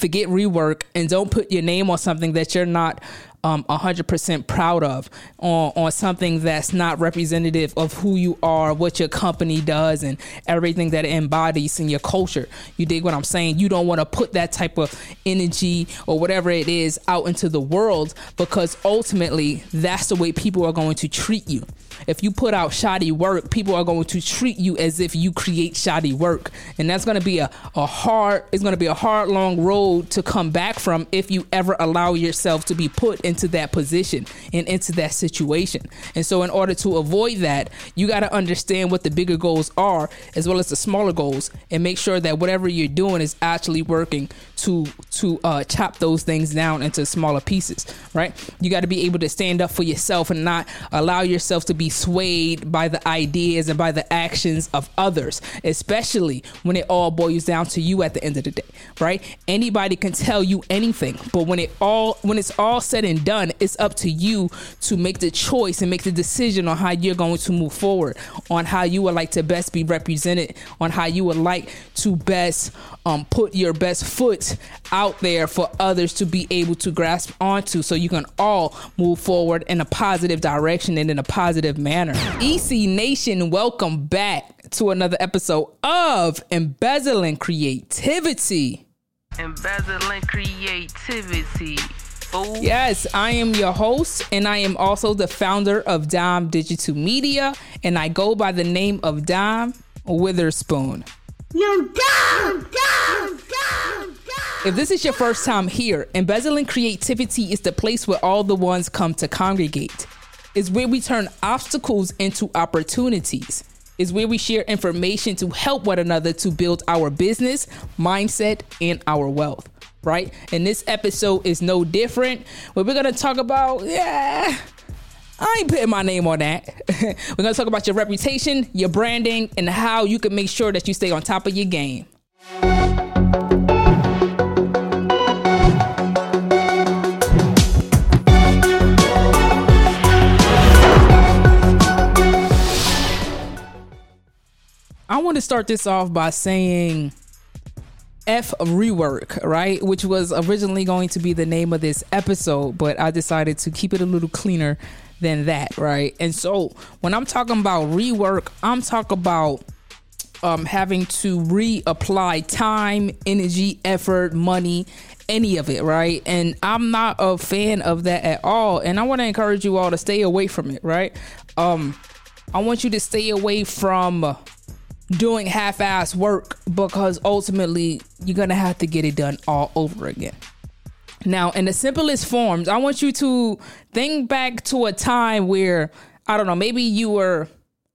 forget rework and don't put your name on something that you're not um, 100% proud of on, on something that's not representative of who you are, what your company does, and everything that it embodies in your culture. You dig what I'm saying? You don't want to put that type of energy or whatever it is out into the world because ultimately that's the way people are going to treat you if you put out shoddy work, people are going to treat you as if you create shoddy work. And that's going to be a, a hard, it's to be a hard, long road to come back from if you ever allow yourself to be put into that position and into that situation. And so, in order to avoid that, you got to understand what the bigger goals are as well as the smaller goals and make sure that whatever you're doing is actually working to to uh, chop those things down into smaller pieces, right? You got to be able to stand up for yourself and not allow yourself to be swayed by the ideas and by the actions of others, especially when it all boils down to you at the end of the day, right? Anybody can tell you anything, but when it all when it's all said and done, it's up to you to make the choice and make the decision on how you're going to move forward, on how you would like to best be represented, on how you would like to best um, put your best foot out there for others to be able to grasp onto so you can all move forward in a positive direction and in a positive manner. EC Nation, welcome back to another episode of Embezzling Creativity. Embezzling Creativity. Fool. Yes, I am your host, and I am also the founder of Dom Digital Media, and I go by the name of Dom Witherspoon. You're down, down, down, down. If this is your first time here, Embezzling Creativity is the place where all the ones come to congregate. It's where we turn obstacles into opportunities. Is where we share information to help one another to build our business, mindset, and our wealth. Right? And this episode is no different. What we're gonna talk about, yeah. I ain't putting my name on that. We're gonna talk about your reputation, your branding, and how you can make sure that you stay on top of your game. I want to start this off by saying F rework, right? Which was originally going to be the name of this episode, but I decided to keep it a little cleaner than that, right? And so when I'm talking about rework, I'm talking about um, having to reapply time, energy, effort, money, any of it, right? And I'm not a fan of that at all. And I want to encourage you all to stay away from it, right? Um, I want you to stay away from doing half-ass work because ultimately you're gonna have to get it done all over again. Now, in the simplest forms, I want you to think back to a time where I don't know, maybe you were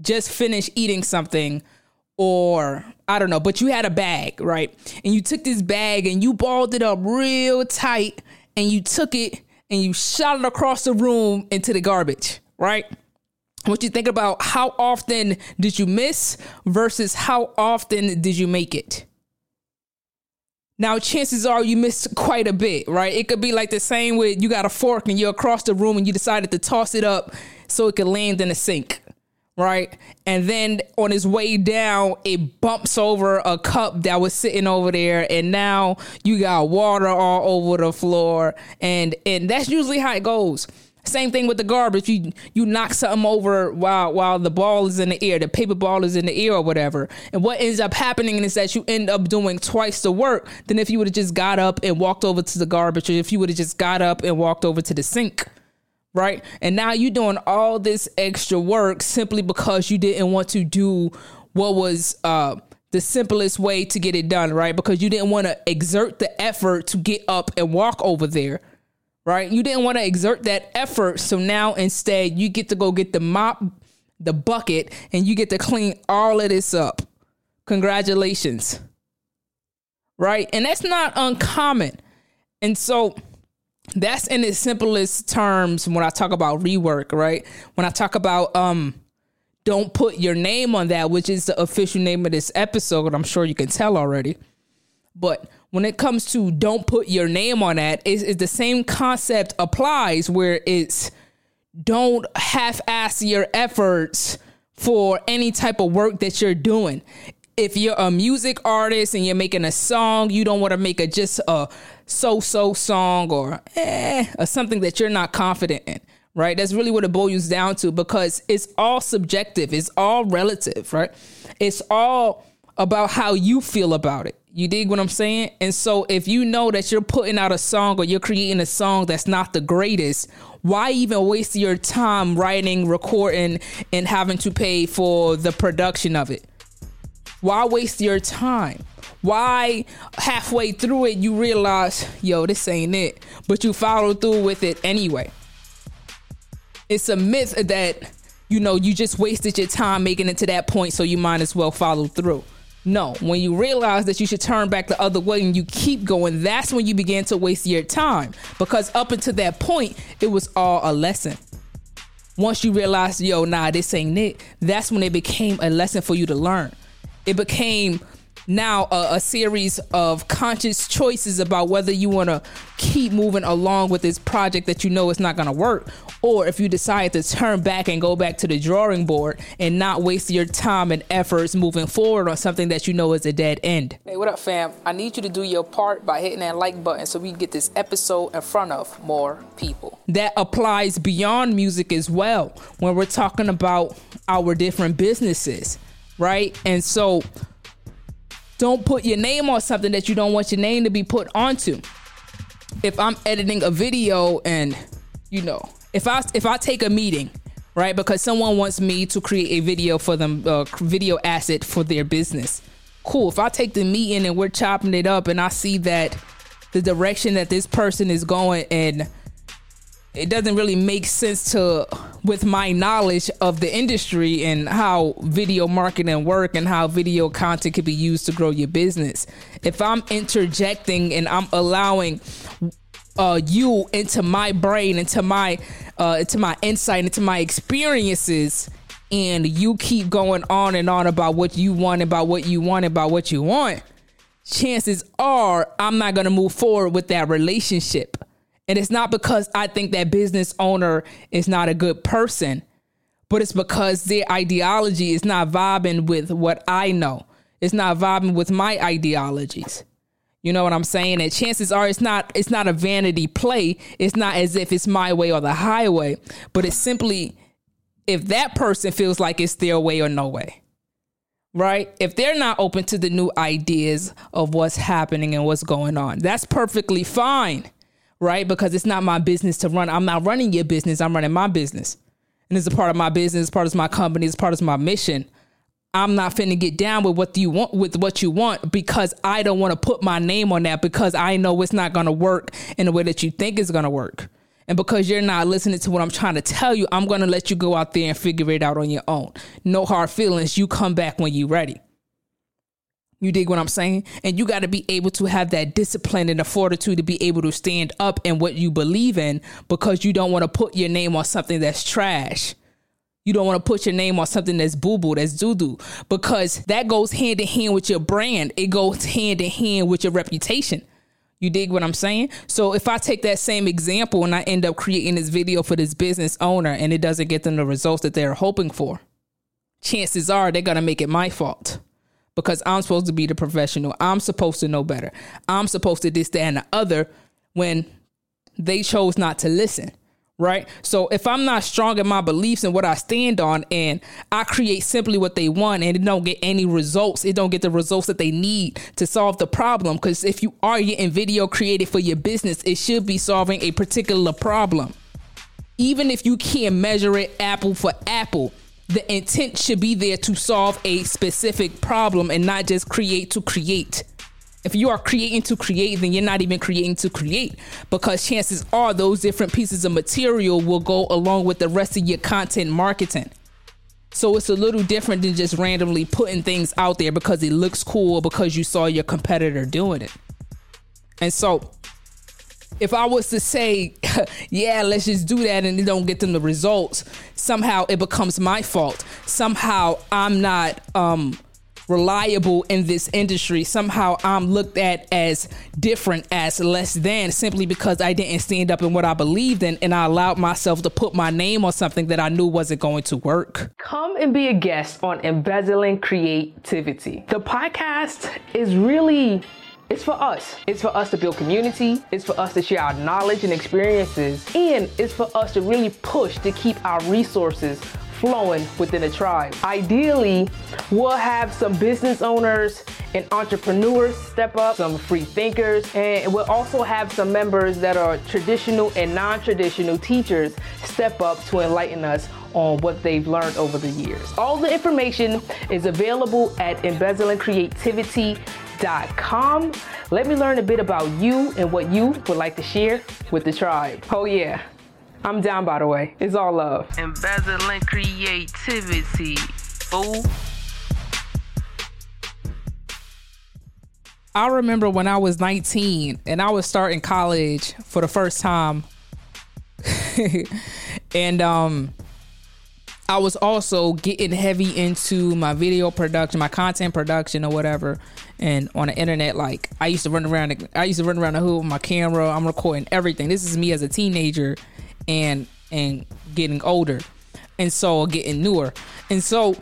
just finished eating something or I don't know, but you had a bag, right? And you took this bag and you balled it up real tight and you took it and you shot it across the room into the garbage, right? What you think about how often did you miss versus how often did you make it? Now, chances are you missed quite a bit, right? It could be like the same with you got a fork and you're across the room and you decided to toss it up so it could land in the sink, right? And then on its way down, it bumps over a cup that was sitting over there, and now you got water all over the floor, and and that's usually how it goes. Same thing with the garbage. You you knock something over while while the ball is in the air, the paper ball is in the air or whatever. And what ends up happening is that you end up doing twice the work than if you would have just got up and walked over to the garbage, or if you would have just got up and walked over to the sink. Right? And now you're doing all this extra work simply because you didn't want to do what was uh the simplest way to get it done, right? Because you didn't want to exert the effort to get up and walk over there right? You didn't want to exert that effort. So now instead, you get to go get the mop, the bucket, and you get to clean all of this up. Congratulations. Right? And that's not uncommon. And so that's in its simplest terms when I talk about rework, right? When I talk about um don't put your name on that, which is the official name of this episode, I'm sure you can tell already. But when it comes to don't put your name on that, is is the same concept applies where it's don't half ass your efforts for any type of work that you're doing. if you're a music artist and you're making a song, you don't want to make a just a so-so song or eh, or something that you're not confident in, right? That's really what it boils down to because it's all subjective, it's all relative, right? It's all about how you feel about it. You dig what I'm saying? And so if you know that you're putting out a song or you're creating a song that's not the greatest, why even waste your time writing, recording, and having to pay for the production of it? Why waste your time? Why halfway through it you realize, yo, this ain't it, but you follow through with it anyway? It's a myth that you know you just wasted your time making it to that point, so you might as well follow through. No, when you realize that you should turn back the other way and you keep going, that's when you begin to waste your time. Because up until that point, it was all a lesson. Once you realize, yo, nah, this ain't it, that's when it became a lesson for you to learn. It became now a, a series of conscious choices about whether you want to keep moving along with this project that you know is not going to work or if you decide to turn back and go back to the drawing board and not waste your time and efforts moving forward on something that you know is a dead end. Hey, what up, fam? I need you to do your part by hitting that like button so we can get this episode in front of more people. That applies beyond music as well when we're talking about our different businesses, right? And so, don't put your name on something that you don't want your name to be put onto. If I'm editing a video and you know, if I if I take a meeting, right, because someone wants me to create a video for them, uh, video asset for their business. Cool. If I take the meeting and we're chopping it up, and I see that the direction that this person is going and it doesn't really make sense to with my knowledge of the industry and how video marketing work and how video content can be used to grow your business. If i'm interjecting and i'm allowing uh, you into my brain into my uh, into my insight into my experiences and you keep going on and on about what you want about what you want about what you want chances are i'm not going to move forward with that relationship and it's not because I think that business owner is not a good person, but it's because their ideology is not vibing with what I know. It's not vibing with my ideologies. You know what I'm saying? And chances are it's not it's not a vanity play. It's not as if it's my way or the highway, but it's simply if that person feels like it's their way or no way. Right? If they're not open to the new ideas of what's happening and what's going on, that's perfectly fine right? Because it's not my business to run. I'm not running your business. I'm running my business. And it's a part of my business, part of my company, it's part of my mission. I'm not finna get down with what you want with what you want because I don't want to put my name on that because I know it's not gonna work in the way that you think it's gonna work. And because you're not listening to what I'm trying to tell you, I'm gonna let you go out there and figure it out on your own. No hard feelings. You come back when you're ready. You dig what I'm saying? And you got to be able to have that discipline and the fortitude to be able to stand up in what you believe in because you don't want to put your name on something that's trash. You don't want to put your name on something that's boo boo, that's doo doo, because that goes hand in hand with your brand. It goes hand in hand with your reputation. You dig what I'm saying? So if I take that same example and I end up creating this video for this business owner and it doesn't get them the results that they're hoping for, chances are they're going to make it my fault because I'm supposed to be the professional. I'm supposed to know better. I'm supposed to this, that, and the other when they chose not to listen. Right. So if I'm not strong in my beliefs and what I stand on and I create simply what they want and it don't get any results, it don't get the results that they need to solve the problem. Because if you are getting video created for your business, it should be solving a particular problem. Even if you can't measure it apple for apple, the intent should be there to solve a specific problem and not just create to create. If you are creating to create, then you're not even creating to create because chances are those different pieces of material will go along with the rest of your content marketing. So it's a little different than just randomly putting things out there because it looks cool because you saw your competitor doing it. And so if I was to say, yeah, let's just do that and they don't get them the results, somehow it becomes my fault. Somehow I'm not um, reliable in this industry, somehow I'm looked at as different, as less than, simply because I didn't stand up in what I believed in and I allowed myself to put my name on something that I knew wasn't going to work. Come and be a guest on Embezzling Creativity. The podcast is really it's for us. It's for us to build community. It's for us to share our knowledge and experiences. And it's for us to really push to keep our resources flowing within the tribe. Ideally, we'll have some business owners and entrepreneurs step up, some free thinkers, and we'll also have some members that are traditional and non traditional teachers step up to enlighten us on what they've learned over the years. All the information is available at embezzlingcreativity.com. Let me learn a bit about you and what you would like to share with the tribe. Oh, yeah. I'm down, by the way. It's all love. Embezzling creativity. Fool. I remember when I was 19 and I was starting college for the first time. and um I was also getting heavy into my video production, my content production or whatever. And on the internet, like I used to run around I used to run around the hood with my camera. I'm recording everything. This is me as a teenager and and getting older and so getting newer and so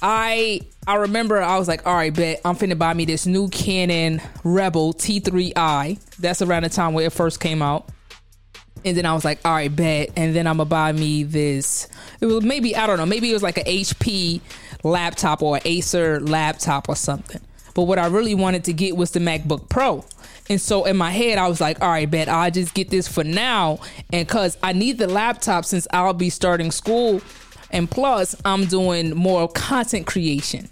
i i remember i was like all right bet i'm finna buy me this new canon rebel t3i that's around the time where it first came out and then I was like, all right, bet. And then I'm gonna buy me this. It was maybe I don't know. Maybe it was like an HP laptop or an Acer laptop or something. But what I really wanted to get was the MacBook Pro. And so in my head, I was like, all right, bet I'll just get this for now. And cause I need the laptop since I'll be starting school. And plus, I'm doing more content creation.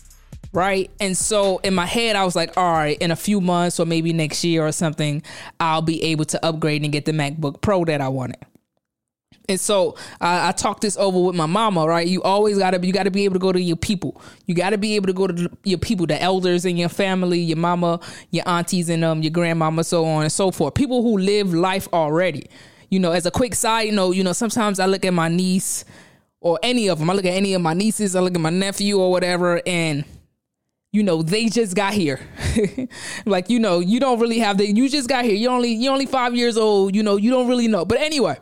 Right. And so in my head, I was like, all right, in a few months or maybe next year or something, I'll be able to upgrade and get the MacBook Pro that I wanted. And so I talked this over with my mama, right? You always gotta you gotta be able to go to your people. You gotta be able to go to your people, the elders in your family, your mama, your aunties, and um your grandmama, so on and so forth. People who live life already. You know, as a quick side note, you know, sometimes I look at my niece or any of them. I look at any of my nieces. I look at my nephew or whatever, and you know they just got here like you know you don't really have the you just got here you're only you're only five years old you know you don't really know but anyway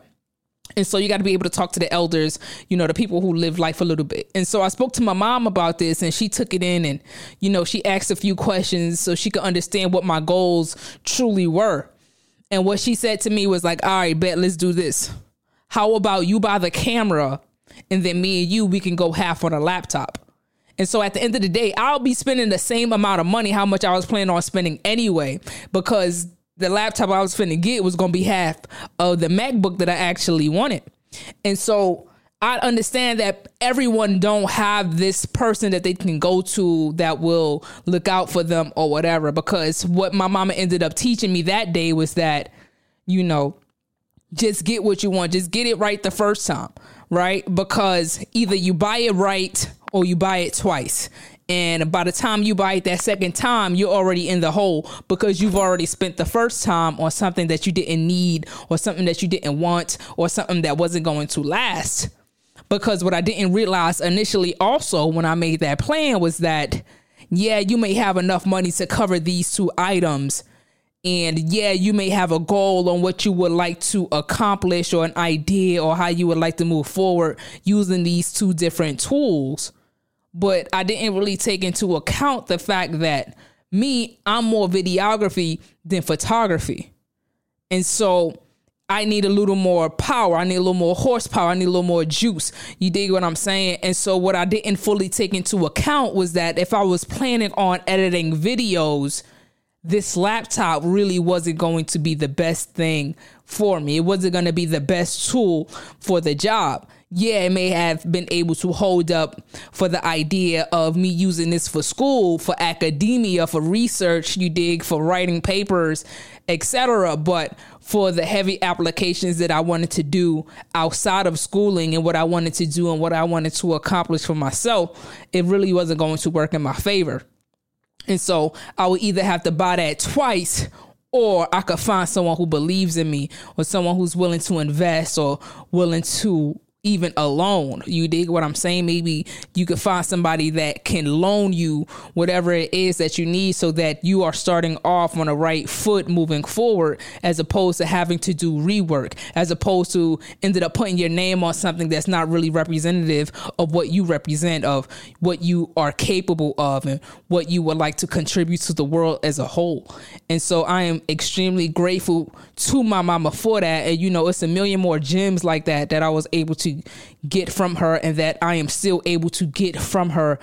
and so you got to be able to talk to the elders, you know, the people who live life a little bit. And so I spoke to my mom about this and she took it in and, you know, she asked a few questions so she could understand what my goals truly were. And what she said to me was like, all right, bet, let's do this. How about you buy the camera and then me and you, we can go half on a laptop. And so at the end of the day, I'll be spending the same amount of money, how much I was planning on spending anyway, because the laptop I was finna get was gonna be half of the MacBook that I actually wanted. And so I understand that everyone don't have this person that they can go to that will look out for them or whatever. Because what my mama ended up teaching me that day was that, you know, just get what you want, just get it right the first time, right? Because either you buy it right or you buy it twice. And by the time you buy it that second time, you're already in the hole because you've already spent the first time on something that you didn't need or something that you didn't want or something that wasn't going to last. Because what I didn't realize initially also when I made that plan was that, yeah, you may have enough money to cover these two items. And yeah, you may have a goal on what you would like to accomplish or an idea or how you would like to move forward using these two different tools but I didn't really take into account the fact that me, I'm more videography than photography. And so I need a little more power. I need a little more horsepower. I need a little more juice. You dig what I'm saying? And so what I didn't fully take into account was that if I was planning on editing videos, this laptop really wasn't going to be the best thing for me. It wasn't going to be the best tool for the job yeah, it may have been able to hold up for the idea of me using this for school, for academia, for research, you dig, for writing papers, etc. But for the heavy applications that I wanted to do outside of schooling and what I wanted to do and what I wanted to accomplish for myself, it really wasn't going to work in my favor. And so I would either have to buy that twice or I could find someone who believes in me or someone who's willing to invest or willing to even alone. You dig what I'm saying? Maybe you could find somebody that can loan you whatever it is that you need so that you are starting off on the right foot moving forward as opposed to having to do rework, as opposed to ended up putting your name on something that's not really representative of what you represent, of what you are capable of, and what you would like to contribute to the world as a whole. And so I am extremely grateful to my mama for that. And you know, it's a million more gems like that that I was able to get from her and that I am still able to get from her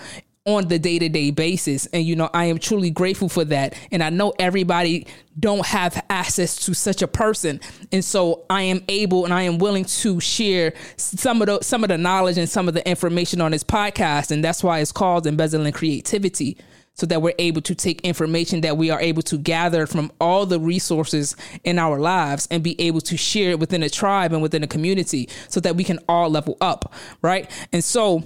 on the day-to-day basis. And you know I am truly grateful for that. And I know everybody don't have access to such a person. And so I am able and I am willing to share some of the some of the knowledge and some of the information on this podcast. And that's why it's called embezzling creativity so that we're able to take information that we are able to gather from all the resources in our lives and be able to share it within a tribe and within a community so that we can all level up, right? And so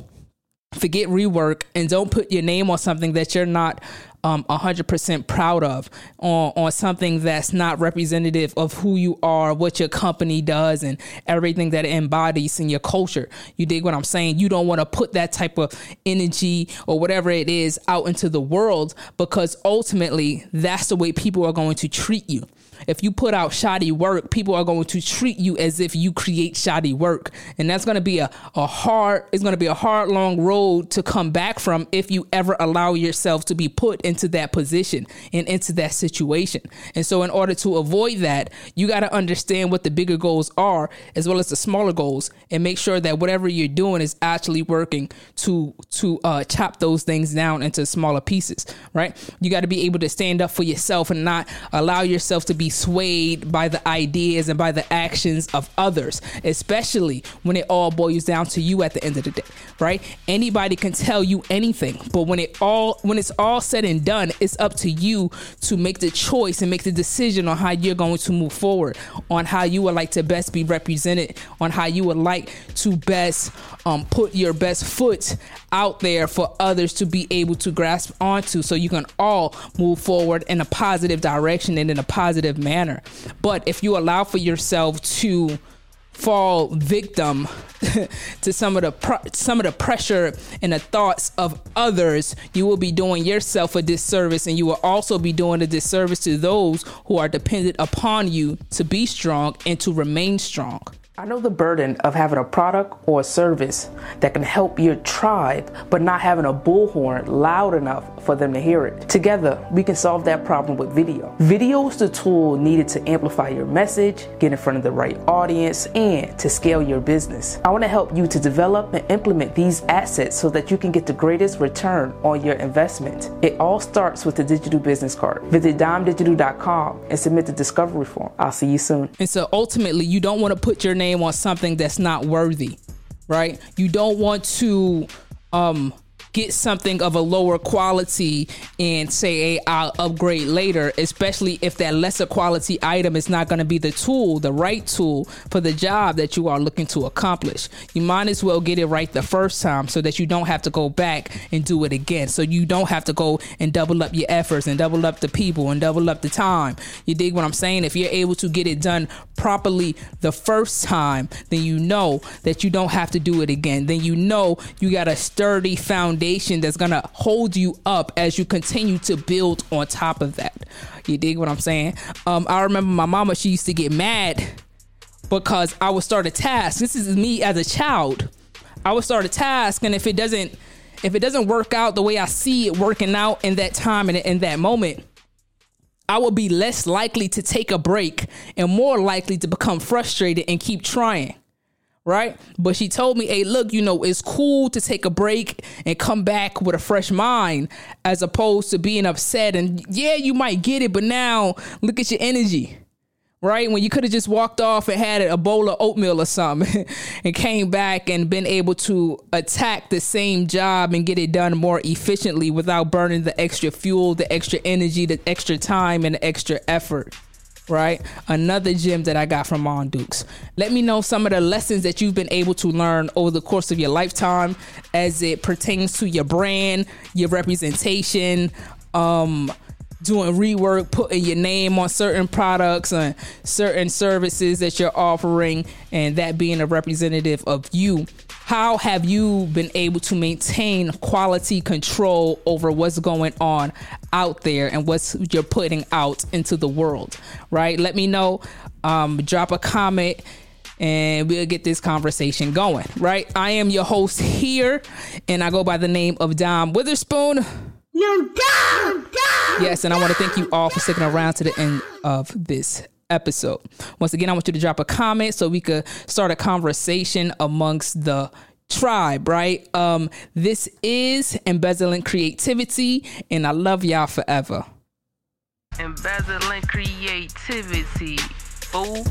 forget rework and don't put your name on something that you're not um, 100% proud of on, on something that's not representative of who you are, what your company does, and everything that it embodies in your culture. You dig what I'm saying? You don't want to put that type of energy or whatever it is out into the world because ultimately that's the way people are going to treat you if you put out shoddy work, people are going to treat you as if you create shoddy work. And that's going to be a, a hard, it's going to be a hard, long road to come back from if you ever allow yourself to be put into that position and into that situation. And so, in order to avoid that, you got to understand what the bigger goals are as well as the smaller goals and make sure that whatever you're doing is actually working to, to uh, chop those things down into smaller pieces, right? You got to be able to stand up for yourself and not allow yourself to be swayed by the ideas and by the actions of others, especially when it all boils down to you at the end of the day, right? Anybody can tell you anything, but when it all when it's all said and done, it's up to you to make the choice and make the decision on how you're going to move forward, on how you would like to best be represented, on how you would like to best um, put your best foot out there for others to be able to grasp onto so you can all move forward in a positive direction and in a positive manner. But if you allow for yourself to fall victim to some of the some of the pressure and the thoughts of others, you will be doing yourself a disservice, and you will also be doing a disservice to those who are dependent upon you to be strong and to remain strong. I know the burden of having a product or a service that can help your tribe, but not having a bullhorn loud enough for them to hear it. Together, we can solve that problem with video. Video is the tool needed to amplify your message, get in front of the right audience, and to scale your business. I want to help you to develop and implement these assets so that you can get the greatest return on your investment. It all starts with the digital business card. Visit dimedigital.com and submit the discovery form. I'll see you soon. And so ultimately, you don't want to put your name on something that's not worthy, right? You don't want to um get something of a lower quality and say, hey, I'll upgrade later, especially if that lesser quality item is not going to be the tool, the right tool for the job that you are looking to accomplish. You might as well get it right the first time so that you don't have to go back and do it again. So you don't have to go and double up your efforts and double up the people and double up the time. You dig what I'm saying? If you're able to get it done properly the first time, then you know that you don't have to do it again. Then you know you got a sturdy foundation foundation that's gonna hold you up as you continue to build on top of that. You dig what I'm saying? Um, I remember my mama, she used to get mad because I would start a task. This is me as a child. I would start a task, and if it doesn't, if it doesn't work out the way I see it working out in that time and in that moment, I will be less likely to take a break and more likely to become frustrated and keep trying right? But she told me, hey, look, you know, it's cool to take a break and come back with a fresh mind as opposed to being upset. And yeah, you might get it, but now look at your energy. Right when you could have just walked off and had a bowl of oatmeal or something and came back and been able to attack the same job and get it done more efficiently without burning the extra fuel, the extra energy, the extra time, and the extra effort right? Another gem that I got from Mom Dukes. Let me know some of the lessons that you've been able to learn over the course of your lifetime as it pertains to your brand, your representation, um, doing rework, putting your name on certain products and certain services that you're offering, and that being a representative of you. How have you been able to maintain quality control over what's going on out there and what's you're putting out into the world? Right? Let me know. Um, drop a comment and we'll get this conversation going. Right? I am your host here, and I go by the name of Dom Witherspoon. Dumb, dumb. Yes, and I want to thank you all for sticking around to the end of this episode. Once again, I want you to drop a comment so we could start a conversation amongst the tribe, right? Um, this is embezzling creativity, and I love y'all forever. Embezzling creativity. Fool.